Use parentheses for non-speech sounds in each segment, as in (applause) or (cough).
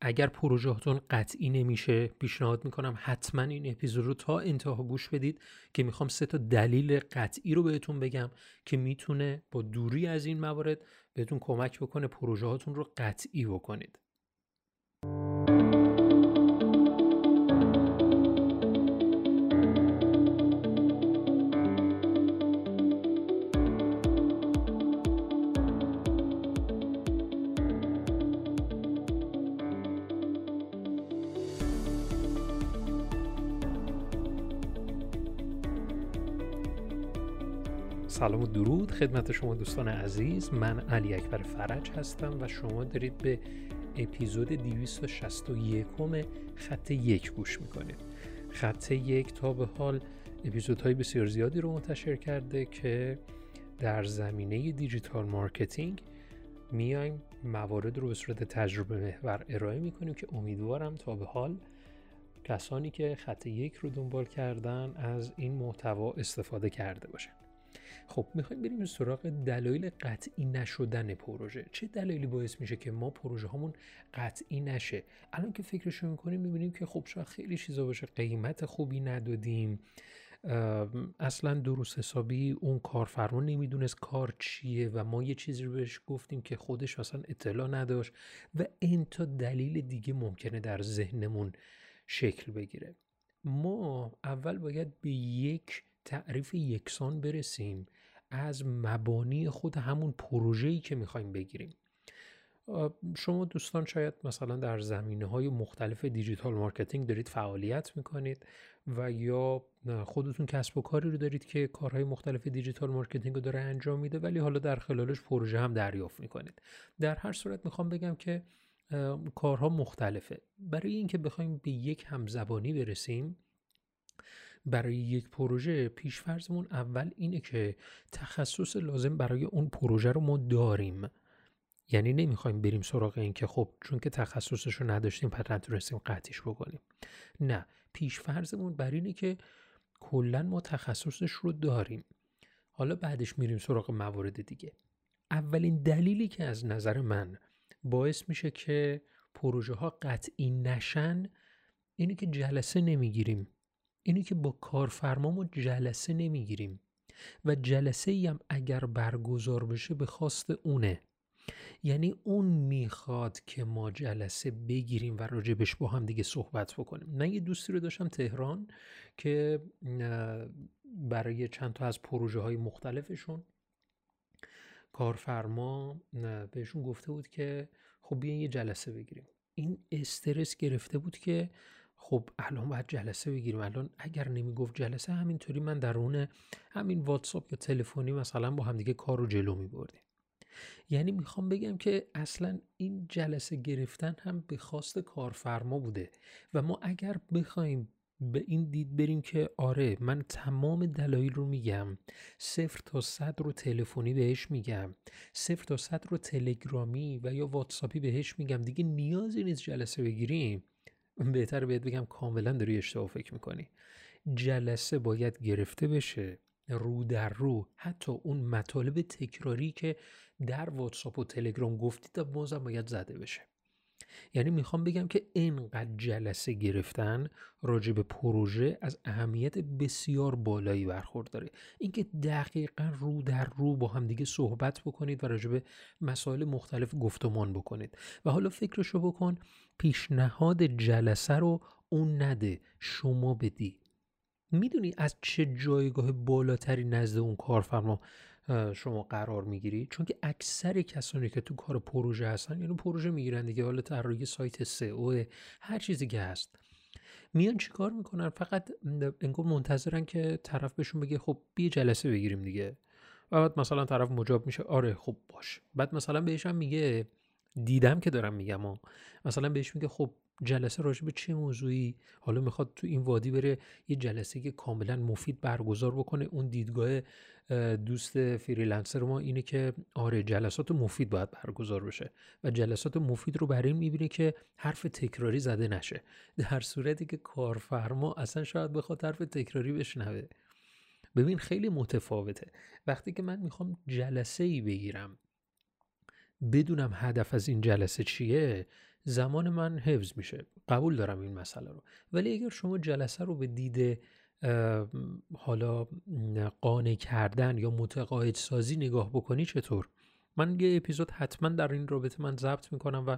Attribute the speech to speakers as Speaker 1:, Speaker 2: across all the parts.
Speaker 1: اگر پروژهاتون قطعی نمیشه پیشنهاد می‌کنم حتما این اپیزود رو تا انتها گوش بدید که می‌خوام سه تا دلیل قطعی رو بهتون بگم که می‌تونه با دوری از این موارد بهتون کمک بکنه پروژهاتون رو قطعی بکنید. سلام و درود خدمت شما دوستان عزیز. من علی اکبر فرج هستم و شما دارید به اپیزود 261 خط یک گوش می‌کنید. خط یک تا به حال اپیزودهای بسیار زیادی رو منتشر کرده که در زمینه digital marketing میایم موارد رو به صورت تجربه محور ارائه می‌کنیم که امیدوارم تا به حال کسانی که خط یک رو دنبال کردن از این محتوا استفاده کرده باشن. خب می‌خوایم بریم سراغ دلایل قطعی نشدن پروژه. چه دلایلی باعث میشه که ما پروژه هامون قطعی نشه؟ الان که فکرشو می‌کنیم می‌بینیم که خب شاید خیلی چیزا باشه. قیمت خوبی ندادیم. اصلا درست حسابی اون کارفرما نمی‌دونست کار چیه و ما یه چیزی رو بهش گفتیم که خودش اصلا اطلاع نداشت و این تا دلیل دیگه ممکنه در ذهنمون شکل بگیره. ما اول باید به یک تعریف یکسان برسیم از مبانی خود همون پروژه‌ای که می‌خوایم بگیریم. شما دوستان شاید مثلا در زمینه های مختلف digital marketing دارید فعالیت می‌کنید و یا خودتون کسب و کاری رو دارید که کارهای مختلف digital marketing رو داره انجام میده ولی حالا در خلالش پروژه هم دریافت می‌کنید. در هر صورت می‌خوام بگم که کارها مختلفه. برای اینکه بخوایم به یک همزبانی برسیم برای یک پروژه پیشفرزمون اول اینه که تخصص لازم برای اون پروژه رو ما داریم. یعنی نمی‌خوایم بریم سراغ این که خب چون که تخصصش رو نداشتیم پس نتونستیم قطعش بکنیم. نه پیشفرزمون بر اینه که کلا ما تخصصش رو داریم. حالا بعدش میریم سراغ موارد دیگه. اولین دلیلی که از نظر من باعث میشه که پروژه ها قطعی نشن اینه که جلسه نمی‌گیریم. اینه که با کارفرمامون جلسه نمی‌گیریم و جلسه ای هم اگر برگزار بشه به خواست اونه. یعنی اون می‌خواد که ما جلسه بگیریم و راجبش با هم دیگه صحبت بکنیم. من یه دوستی رو داشتم تهران که برای چند تا از پروژه های مختلفشون کارفرما بهشون گفته بود که خب بیاین یه جلسه بگیریم. این استرس گرفته بود که خب الان باید جلسه بگیریم. الان اگر نمی‌گفت جلسه همینطوری من درون همین واتساپ یا تلفنی مثلا با همدیگه کار رو جلو میبردیم. یعنی می‌خوام بگم که اصلا این جلسه گرفتن هم به خواست کارفرما بوده و ما اگر بخوایم به این دید بریم که آره من تمام دلایل رو میگم صفر تا صد رو تلفنی بهش میگم صفر تا صد رو تلگرامی و یا واتساپی بهش میگم دیگه نیازی نیست جلسه بگیریم. بهتر بهت بگم کاملا داری اشتباه فکر می‌کنی. جلسه باید گرفته بشه رو در رو حتی اون مطالب تکراری که در واتساپ و تلگرام گفتید بازم باید زده بشه. یعنی می‌خوام بگم که اینقدر جلسه گرفتن راجع به پروژه از اهمیت بسیار بالایی برخورداره اینکه دقیقا رو در رو با همدیگه صحبت بکنید و راجع به مسائل مختلف گفتمان بکنید. و حالا فکرشو بکن پیشنهاد جلسه رو اون نده شما بدی. می‌دونی از چه جایگاه بالاتری نزد اون کارفرما شما قرار می‌گیری؟ چون که اکثر کسانی که تو کار پروژه هستن یعنی پروژه می‌گیرن دیگه حالا طراحی سایت سئو هر چیزی که هست. میان چیکار می‌کنن؟ فقط انگار منتظرن که طرف بهشون بگه خب بیا جلسه بگیریم دیگه. و بعد مثلا طرف مجاب میشه آره خب باش. بعد مثلا بهش میگه دیدم که دارم میگم و مثلا بهش میگه خب جلسه راجع به چه موضوعی؟ حالا می‌خواد تو این وادی بره یه جلسه که کاملا مفید برگزار بکنه. اون دیدگاه دوست فریلنسر ما اینه که آره جلسات مفید باید برگزار بشه و جلسات مفید رو برای این می‌بینه که حرف تکراری زده نشه. در صورتی که کارفرما اصلا شاید بخواد حرف تکراری بشنوه. ببین خیلی متفاوته. وقتی که من می‌خوام جلسه ای بگیرم بدونم هدف از این جلسه چیه زمان من حفظ میشه. قبول دارم این مسئله رو. ولی اگر شما جلسه رو به دید حالا قانع کردن یا متقاعد سازی نگاه بکنی چطور؟ من یه اپیزود حتما در این رابطه من ضبط می‌کنم و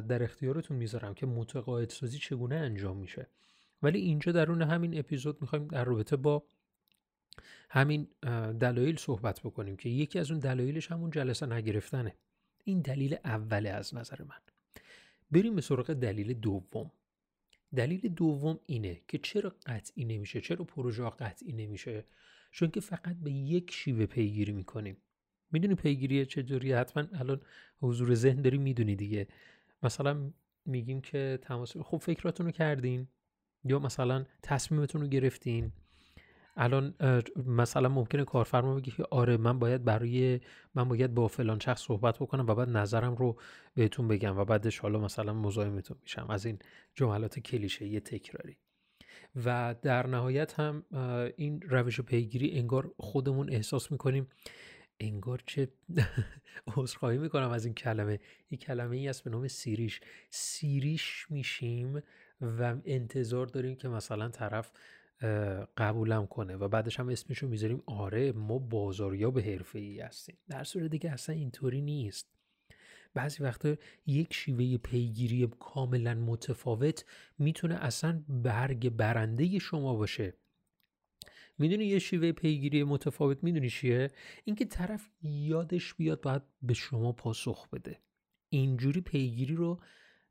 Speaker 1: در اختیارتون می‌ذارم که متقاعد سازی چگونه انجام میشه. ولی اینجا درون همین اپیزود می‌خوایم در رابطه با همین دلایل صحبت بکنیم که یکی از اون دلایلش همون جلسه نگرفتنه. این دلیل اوله از نظر من. بریم به سراغ دلیل دوم. دلیل دوم اینه که چرا قطعی نمیشه چرا پروژه قطعی نمیشه؟ چون که فقط به یک شیوه پیگیری می‌کنیم. می‌دونی پیگیری چجوری حتما الان حضور ذهن داری می‌دونی دیگه. مثلا میگیم که تماس خب فکراتونو کردین یا مثلا تصمیمتون رو گرفتین. الان مثلا ممکنه کارفرما بگه که آره من باید برای من باید با فلان شخص صحبت بکنم و بعد نظرم رو بهتون بگم و بعدش حالا مثلا مزاحمتون میشم. از این جملات کلیشه یه تکراری. و در نهایت هم این روش پیگیری انگار خودمون احساس می‌کنیم. انگار چه (laughs) عذرخواهی می‌کنم از این کلمه. این کلمه ای است به نام سیریش. سیریش میشیم و انتظار داریم که مثلا طرف قبولم کنه و بعدش هم اسمشو می‌ذاریم آره ما بازاریاب حرفه ای هستیم. در صورت دیگه اصلا اینطوری نیست. بعضی وقتا یک شیوه پیگیری کاملا متفاوت می‌تونه اصلا برگ برنده شما باشه. می‌دونی یه شیوه پیگیری متفاوت می‌دونی چیه؟ اینکه طرف یادش بیاد باید به شما پاسخ بده. اینجوری پیگیری رو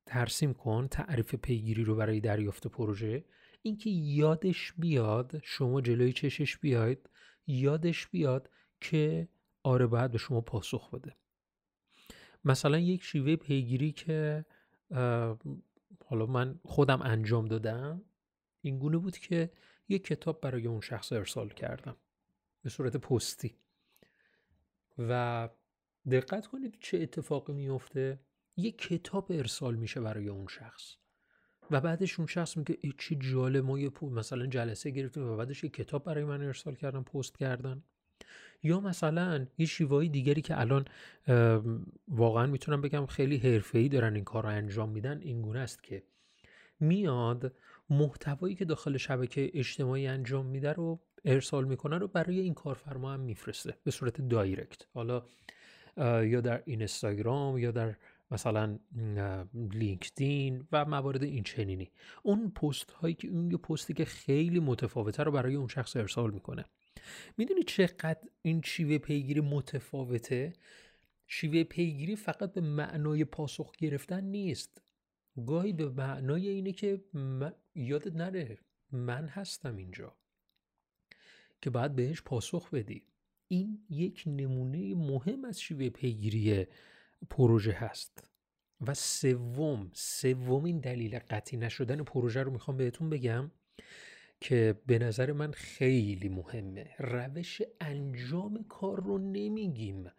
Speaker 1: ترسیم کن تعریف پیگیری رو برای دریافت پروژه. اینکه یادش بیاد شما جلوی چشش بیاید یادش بیاد که آره باید به شما پاسخ بده. مثلا یک شیوه پیگیری که حالا من خودم انجام دادم این گونه بود که یک کتاب برای اون شخص ارسال کردم به صورت پستی. و دقت کنید چه اتفاقی میفته یک کتاب ارسال میشه برای اون شخص. و بعدش اون شخص میگه چه جالب ما یه مثلا جلسه گرفتیم و بعدش یه کتاب برای من ارسال کردن پست کردن. یا مثلا یه شیوایی دیگری که الان واقعا می‌تونم بگم خیلی حرفه‌ای دارن این کار رو انجام میدن این گونه است که میاد محتوایی که داخل شبکه اجتماعی انجام میده رو ارسال می‌کنه رو برای این کارفرما هم میفرسته به صورت دایرکت. حالا یا در اینستاگرام یا در مثلا لینکدین و موارد این چنینی. اون پست هایی که اون یه پستی که خیلی متفاوته رو برای اون شخص ارسال می‌کنه. می‌دونی چقدر این شیوه پیگیری متفاوته؟ شیوه پیگیری فقط به معنای پاسخ گرفتن نیست. گاهی به معنای اینه که یادت نره من هستم اینجا. که باید بهش پاسخ بدی. این یک نمونه مهم از شیوه پیگیری پروژه هست. و سوم سومین دلیل قطعی نشدن پروژه رو می‌خوام بهتون بگم که به نظر من خیلی مهمه. روش انجام کار رو نمیگیم.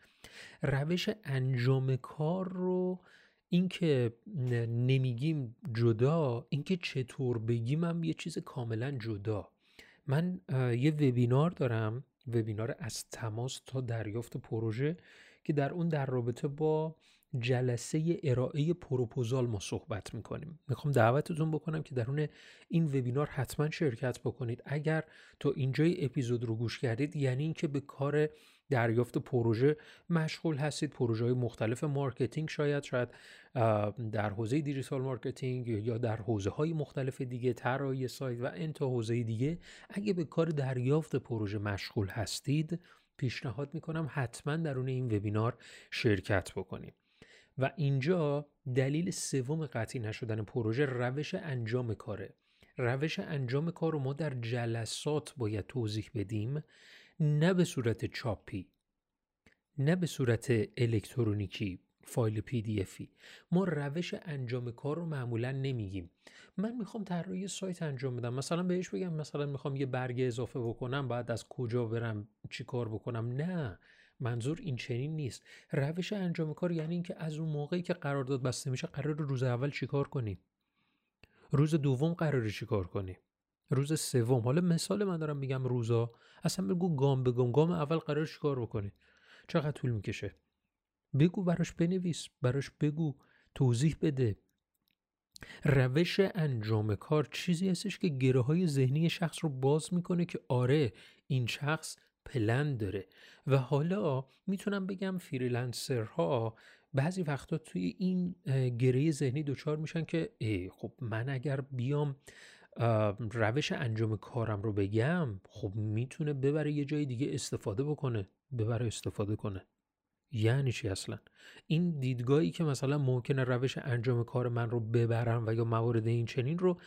Speaker 1: روش انجام کار رو اینکه نمیگیم جدا اینکه چطور بگیم هم یه چیز کاملا جدا. من یه وبینار دارم. وبینار از تماس تا دریافت پروژه. که در اون در رابطه با جلسه ارائه پروپوزال ما صحبت می‌کنیم. می‌خوام دعوتتون بکنم که درون این وبینار حتما شرکت بکنید. اگر تو اینجای اپیزود رو گوش کردید یعنی اینکه به کار دریافت پروژه مشغول هستید پروژه های مختلف marketing شاید شاید در حوزه digital marketing یا در حوزه های مختلف دیگه طراحی سایت و n تا حوزه دیگه اگه به کار دریافت پروژه مشغول هستید پیشنهاد می‌کنم حتما درون این وبینار شرکت بکنید و اینجا دلیل سوم قطعی نشدن پروژه روش انجام کاره روش انجام کار رو ما در جلسات باید توضیح بدیم نه به صورت چاپی نه به صورت الکترونیکی. فایل پی دی افی ما روش انجام کار رو معمولا نمیگیم. من می‌خوام طراحی سایت انجام بدم. مثلا بهش بگم مثلا می‌خوام یه برگ اضافه بکنم بعد از کجا برم چی کار بکنم. نه منظور این چنین نیست. روش انجام کار یعنی اینکه از اون موقعی که قرارداد بسته میشه قرار روز اول چیکار کنیم روز دوم قراره چیکار کنیم روز سوم. حالا مثال من دارم میگم روزا. اصلا بگو گام به گام. گام اول قرار چیکار بکنی؟ چقدر طول می‌کشه؟ بگو براش بنویس براش بگو توضیح بده. روش انجام کار چیزی هستش که گره های ذهنی شخص رو باز می‌کنه که آره این شخص پلن داره. و حالا می‌تونم بگم فریلنسرها بعضی وقتا توی این گره ذهنی دچار میشن که ای خب من اگر بیام روش انجام کارم رو بگم خب می‌تونه ببره یه جای دیگه استفاده بکنه ببره استفاده کنه. یعنی چی اصلا؟ این دیدگاهی که مثلا ممکنه روش انجام کار من رو ببرم و یا موارد این چنین رو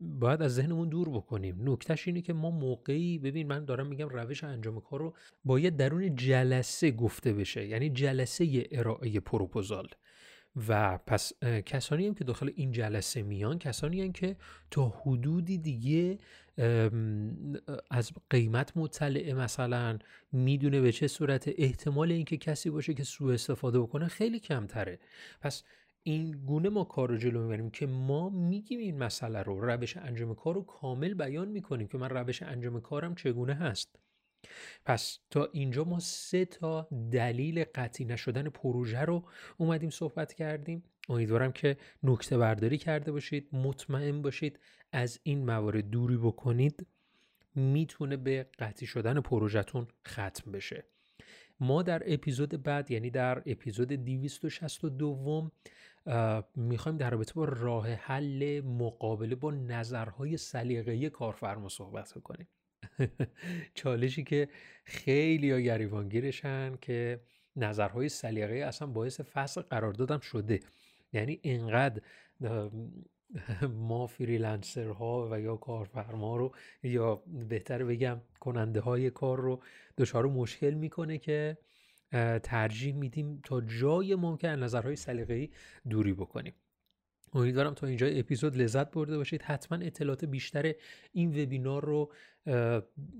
Speaker 1: باید از ذهنمون دور بکنیم. نکتهش اینه که ما موقعی ببین من دارم میگم روش انجام کار رو باید درون جلسه گفته بشه یعنی جلسه ارائه پروپوزال. و پس کسانی هم که داخل این جلسه میان کسانی هم که تا حدودی دیگه از قیمت مطلعه مثلا می‌دونه به چه صورت احتمال اینکه کسی باشه که سوء استفاده بکنه خیلی کمتره. پس این گونه ما کار رو جلو می‌بریم که ما میگیم این مسئله رو روش انجام کار رو کامل بیان می‌کنیم که من روش انجام کارم چگونه هست. پس تا اینجا ما سه تا دلیل قطعی نشدن پروژه رو اومدیم صحبت کردیم. امیدوارم که نکته برداری کرده باشید مطمئن باشید از این موارد دوری بکنید می‌تونه به قطعی شدن پروژهتون ختم بشه. ما در اپیزود بعد یعنی در اپیزود 262 می‌خوایم در رابطه با راه حل مقابله با نظرهای سلیقه‌ای کارفرما صحبت کنیم (laughs) چالشی که خیلی ها گریبانگیرشن که نظرهای سلیقه اصلا باعث فصل قرار دادم شده. یعنی اینقدر ما فریلنسر ها و یا کارفرما رو یا بهتر بگم کننده های کار رو دچار مشکل می‌کنه که ترجیح میدیم تا جای ممکن نظرهای سلیقه‌ای دوری بکنیم. امیدوارم تا اینجا اپیزود لذت برده باشید. حتما اطلاعات بیشتر این وبینار رو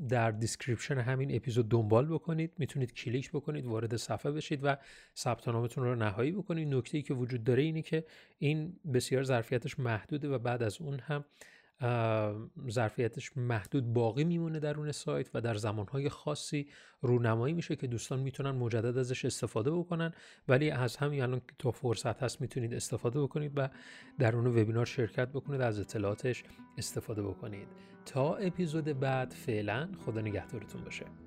Speaker 1: در description همین اپیزود دنبال بکنید. می‌تونید کلیک بکنید وارد صفحه بشید و ثبت نامتون رو نهایی بکنید. نکته ای که وجود داره اینه که این بسیار ظرفیتش محدوده و بعد از اون هم ظرفیتش محدود باقی میمونه درون سایت و در زمانهای خاصی رونمایی میشه که دوستان می‌تونن مجدد ازش استفاده بکنن. ولی از همین الان که تا فرصت هست می‌تونید استفاده بکنید و در اون وبینار شرکت بکنید از اطلاعاتش استفاده بکنید. تا اپیزود بعد فعلا خدا نگهدارتون باشه.